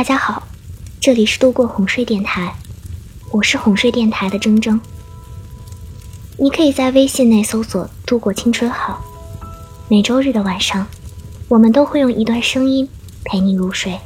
大家好，这里是度过哄睡电台，我是哄睡电台的铮铮。你可以在微信内搜索“度过青春好”，每周日的晚上，我们都会用一段声音陪你入睡。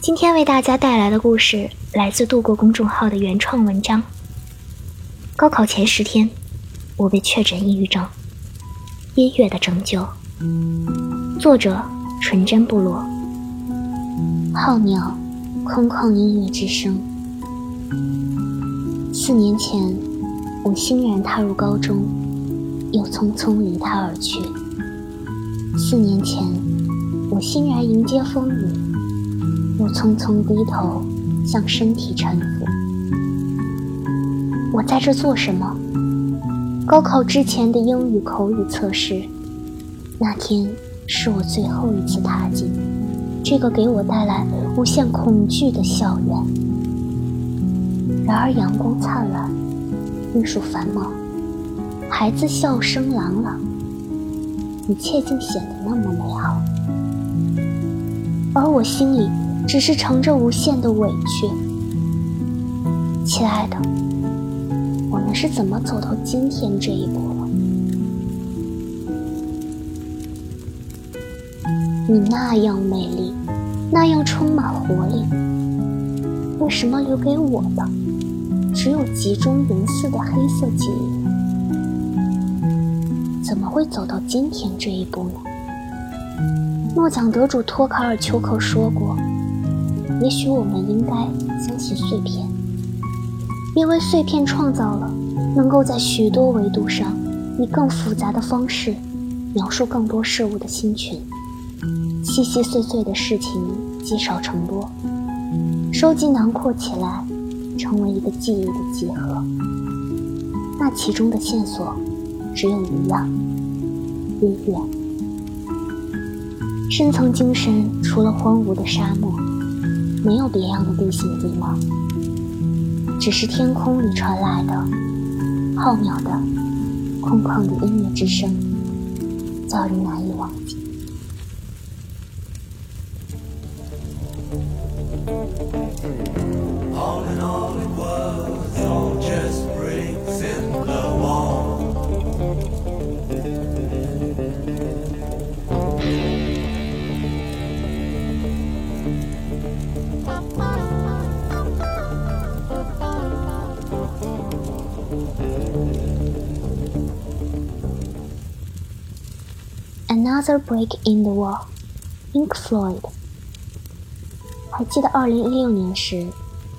今天为大家带来的故事来自度过公众号的原创文章。高考前十天，我被确诊抑郁症，音乐的拯救。作者：纯真部落。浩渺，空旷音乐之声。四年前，我欣然踏入高中，又匆匆离他而去。四年前，我欣然迎接风雨，又匆匆低头向身体臣服。我在这做什么？高考之前的英语口语测试，那天是我最后一次踏进。这个给我带来无限恐惧的校园。然而阳光灿烂，绿树繁茂，孩子笑声朗朗，一切竟显得那么美好。而我心里只是盛着无限的委屈。亲爱的，我们是怎么走到今天这一步你那样美丽，那样充满活力，为什么留给我的只有集中银色的黑色记忆？怎么会走到今天这一步呢？诺奖得主托卡尔丘克说过：“也许我们应该相信碎片，因为碎片创造了能够在许多维度上以更复杂的方式描述更多事物的新群。”细细碎碎的事情积少成多，收集囊括起来，成为一个记忆的集合。那其中的线索只有一样：音乐。深层精神除了荒芜的沙漠，没有别样的地形地貌，只是天空里传来的浩渺的、空旷的音乐之声，叫人难以忘记。Another break in the wall, Pink Floyd。还记得二零一六年时，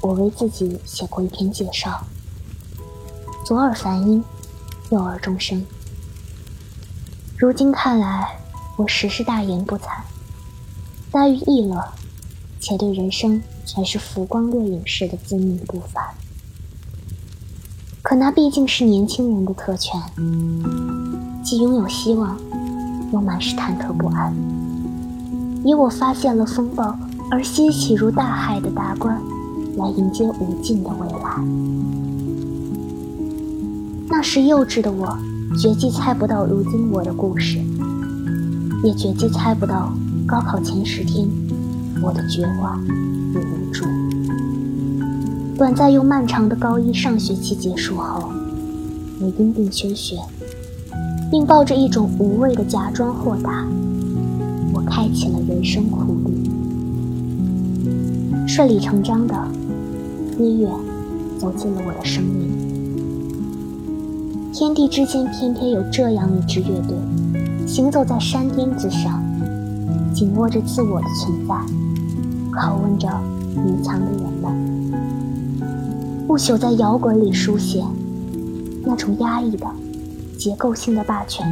我为自己写过一篇介绍。左耳梵音，右耳钟声。如今看来，我实是大言不惭，大于逸乐，且对人生全是浮光掠影式的自命不凡。可那毕竟是年轻人的特权，既拥有希望。又满是忐忑不安。以我发现了风暴而欣喜如大海的达观，来迎接无尽的未来。那时幼稚的我，绝技猜不到如今我的故事，也绝技猜不到高考前十天我的绝望与无助。短暂又漫长的高一上学期结束后，我因病休学。并抱着一种无谓的假装豁达，我开启了人生苦旅。顺理成章的，音乐走进了我的生命。天地之间偏偏有这样一支乐队，行走在山巅之上，紧握着自我的存在，拷问着隐藏的人们，不朽在摇滚里书写那种压抑的。结构性的霸权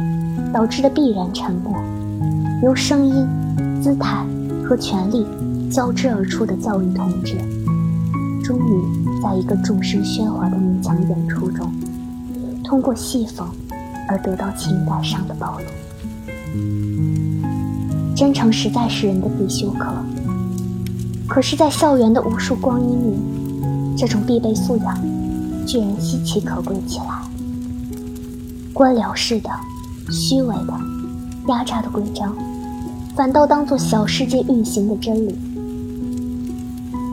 导致的必然沉默，由声音、姿态和权力交织而出的教育统治，终于在一个众声喧哗的勉强演出中，通过戏讽而得到情感上的暴露。真诚实在是人的必修课，可是，在校园的无数光阴里，这种必备素养居然稀奇可贵起来。官僚式的、虚伪的、压榨的规章，反倒当作小世界运行的真理。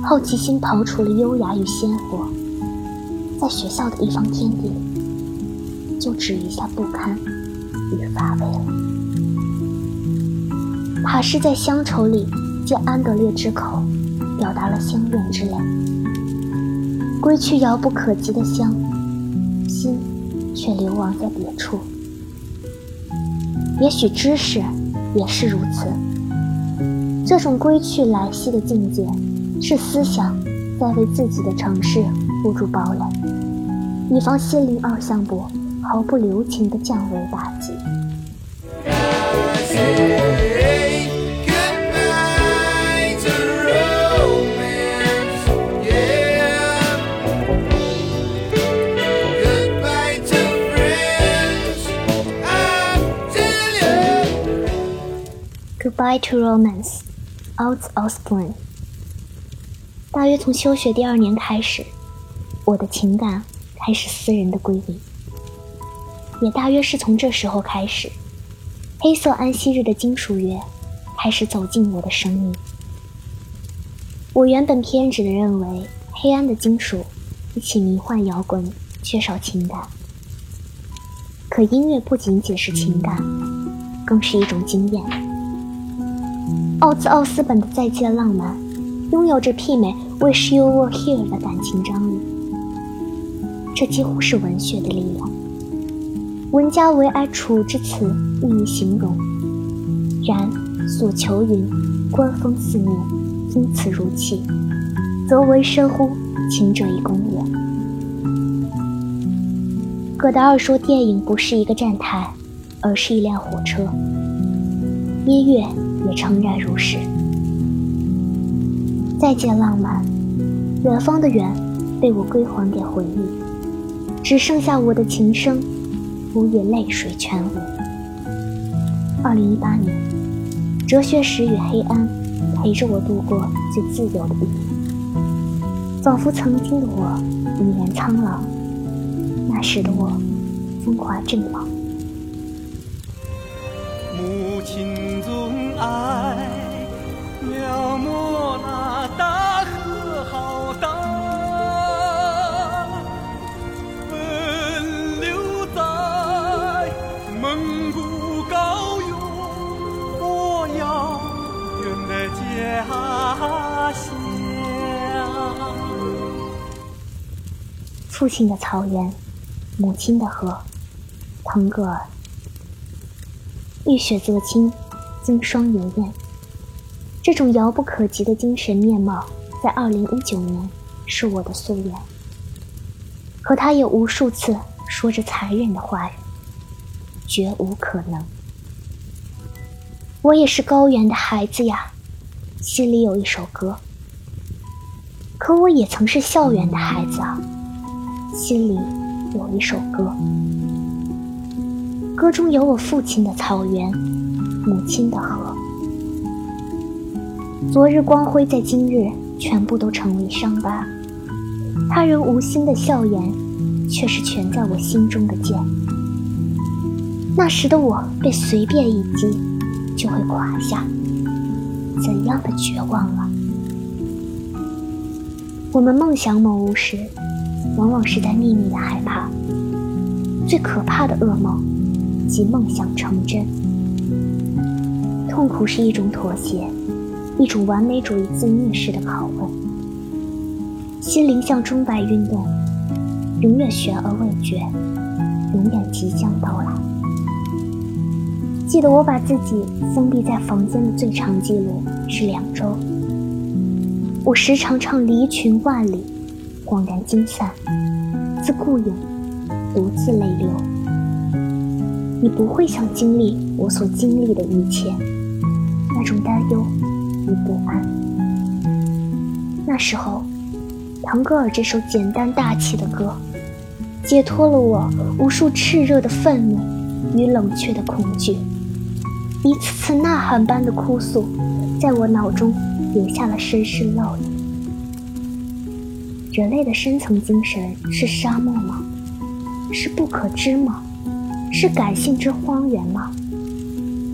好奇心刨除了优雅与鲜活，在学校的一方天地里，就只余下不堪与乏味了。塔是在乡愁里借安德烈之口，表达了相怨之泪。归去遥不可及的乡，心却流亡在别处。也许知识也是如此。这种归去来兮的境界。是思想在为自己的城市布筑堡垒，以防心灵二向箔毫不留情的降维打击。Bye to romance, Out Osborne. 大约从休学第二年开始，我的情感开始私人的归隐。也大约是从这时候开始，黑色安息日的金属乐开始走进我的生命。我原本偏执的认为，黑暗的金属比起迷幻摇滚缺少情感。可音乐不仅仅是情感，更是一种经验。奥兹奥斯本的《再见浪漫》。拥有着媲美《Wish You Were Here》的感情张力，这几乎是文学的力量。文家为哀楚之词易以形容，然所求云观风四面，因此如泣，则为深乎情者以攻也。葛达尔说，电影不是一个站台，而是一辆火车。音乐也诚然如是。再见，浪漫。远方的远，被我归还给回忆，只剩下我的琴声，无也泪水全无。二零一八年，哲学史与黑暗，陪着我度过最自由的一年。仿佛曾经的我已然苍老，那时的我风华正茂。母亲爱。描摹那大河浩大，奔流在蒙古高原，我遥远的家乡。父亲的草原，母亲的河，腾格尔，浴血泽清，经霜犹艳。这种遥不可及的精神面貌，在二零一九年是我的夙愿。可他也无数次说着残忍的话语，绝无可能。我也是高原的孩子呀，心里有一首歌。可我也曾是校园的孩子啊，心里有一首歌。歌中有我父亲的草原，母亲的河。昨日光辉在今日全部都成为伤疤，他人无心的笑颜，却是全在我心中的剑。那时的我被随便一击就会垮下，怎样的绝望啊！我们梦想某物时，往往是在秘密的害怕。最可怕的噩梦，即梦想成真。痛苦是一种妥协。一种完美主义自虐式的拷问，心灵像钟摆运动，永远悬而未决，永远即将到来。记得我把自己封闭在房间的最长记录是两周。我时常唱离群万里，恍然惊散，自顾影，独自泪流。你不会想经历我所经历的一切，种担忧与。不安。那时候，腾格尔这首简单大气的歌，解脱了我无数炽热的愤怒与冷却的恐惧。一次次呐喊般的哭诉，在我脑中留下了深深烙印。人类的深层精神是沙漠吗？是不可知吗？是感性之荒原吗？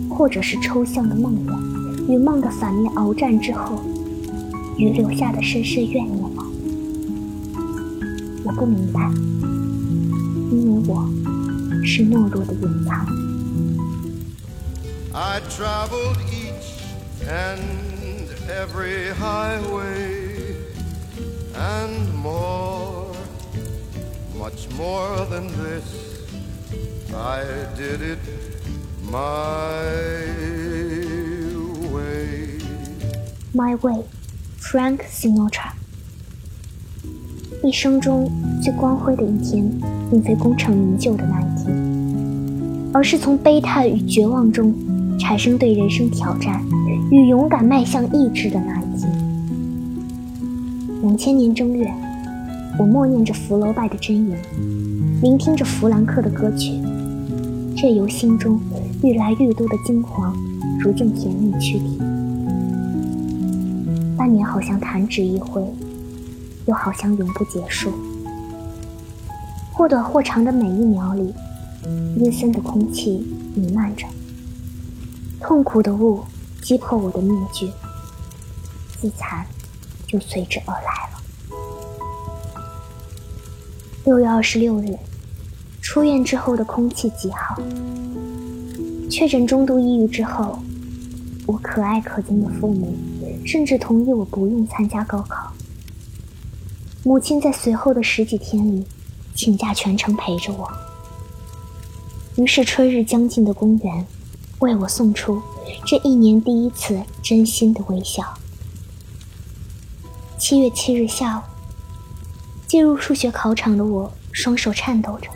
或者是抽象的梦魇？与梦的反面鏖战之后，与留下的深深怨念吗？我不明白，因为我是懦弱的隐藏。I traveled each and every highway and more, much more than this. I did it my My Way, Frank Sinatra。一生中最光辉的一天，并非功成名就的那一天，而是从悲叹与绝望中产生对人生挑战与勇敢迈向意志的那一天。两千年正月，我默念着福楼拜的箴言，聆听着弗兰克的歌曲，任由心中愈来愈多的惊慌逐渐甜蜜躯体。半年好像弹指一挥，又好像永不结束。或短或长的每一秒里，阴森的空气弥漫着，痛苦的雾击破我的面具，自残就随之而来了。六月二十六日，出院之后的空气极好。确诊中度抑郁之后，我可爱可敬的父母甚至同意我不用参加高考。母亲在随后的十几天里，请假全程陪着我。于是春日将近的公园，为我送出这一年第一次真心的微笑。七月七日下午，进入数学考场的我，双手颤抖着。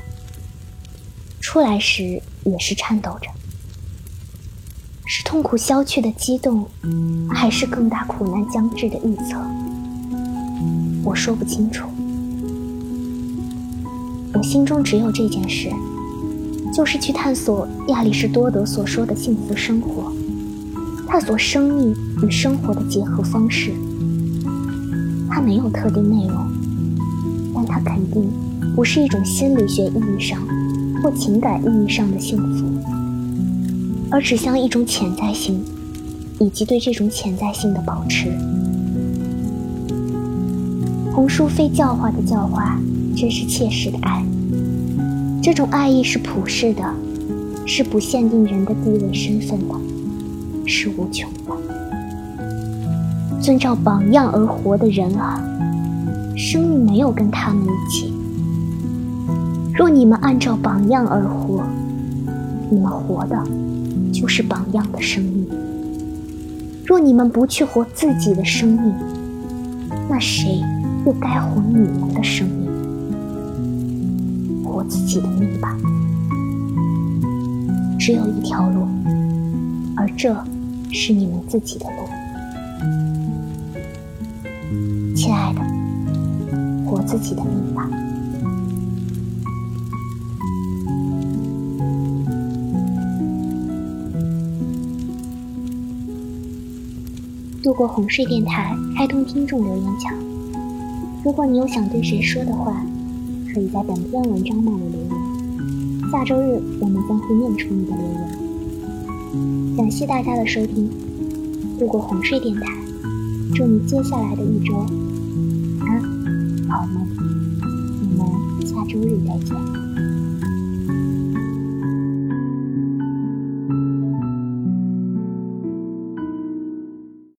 出来时也是颤抖着。是痛苦消去的激动，还是更大苦难将至的预测？我说不清楚。我心中只有这件事，就是去探索亚里士多德所说的幸福生活，探索生命与生活的结合方式。它没有特定内容，但它肯定不是一种心理学意义上或情感意义上的幸福。而指向一种潜在性，以及对这种潜在性的保持。红书非教化的教化，真是切实的爱。这种爱意是普世的，是不限定人的地位身份的，是无穷的。遵照榜样而活的人啊，生命没有跟他们一起。若你们按照榜样而活，你们活的。就是榜样的生命。若你们不去活自己的生命，那谁又该活你们的生命？活自己的命吧。只有一条路，而这是你们自己的路。亲爱的，活自己的命吧。度过哄睡电台开通听众留言墙，如果你有想对谁说的话，可以在本篇文章末尾留言，下周日我们将会念出你的留言。感谢大家的收听，度过哄睡电台，祝你接下来的一周安好梦，我们下周日再见。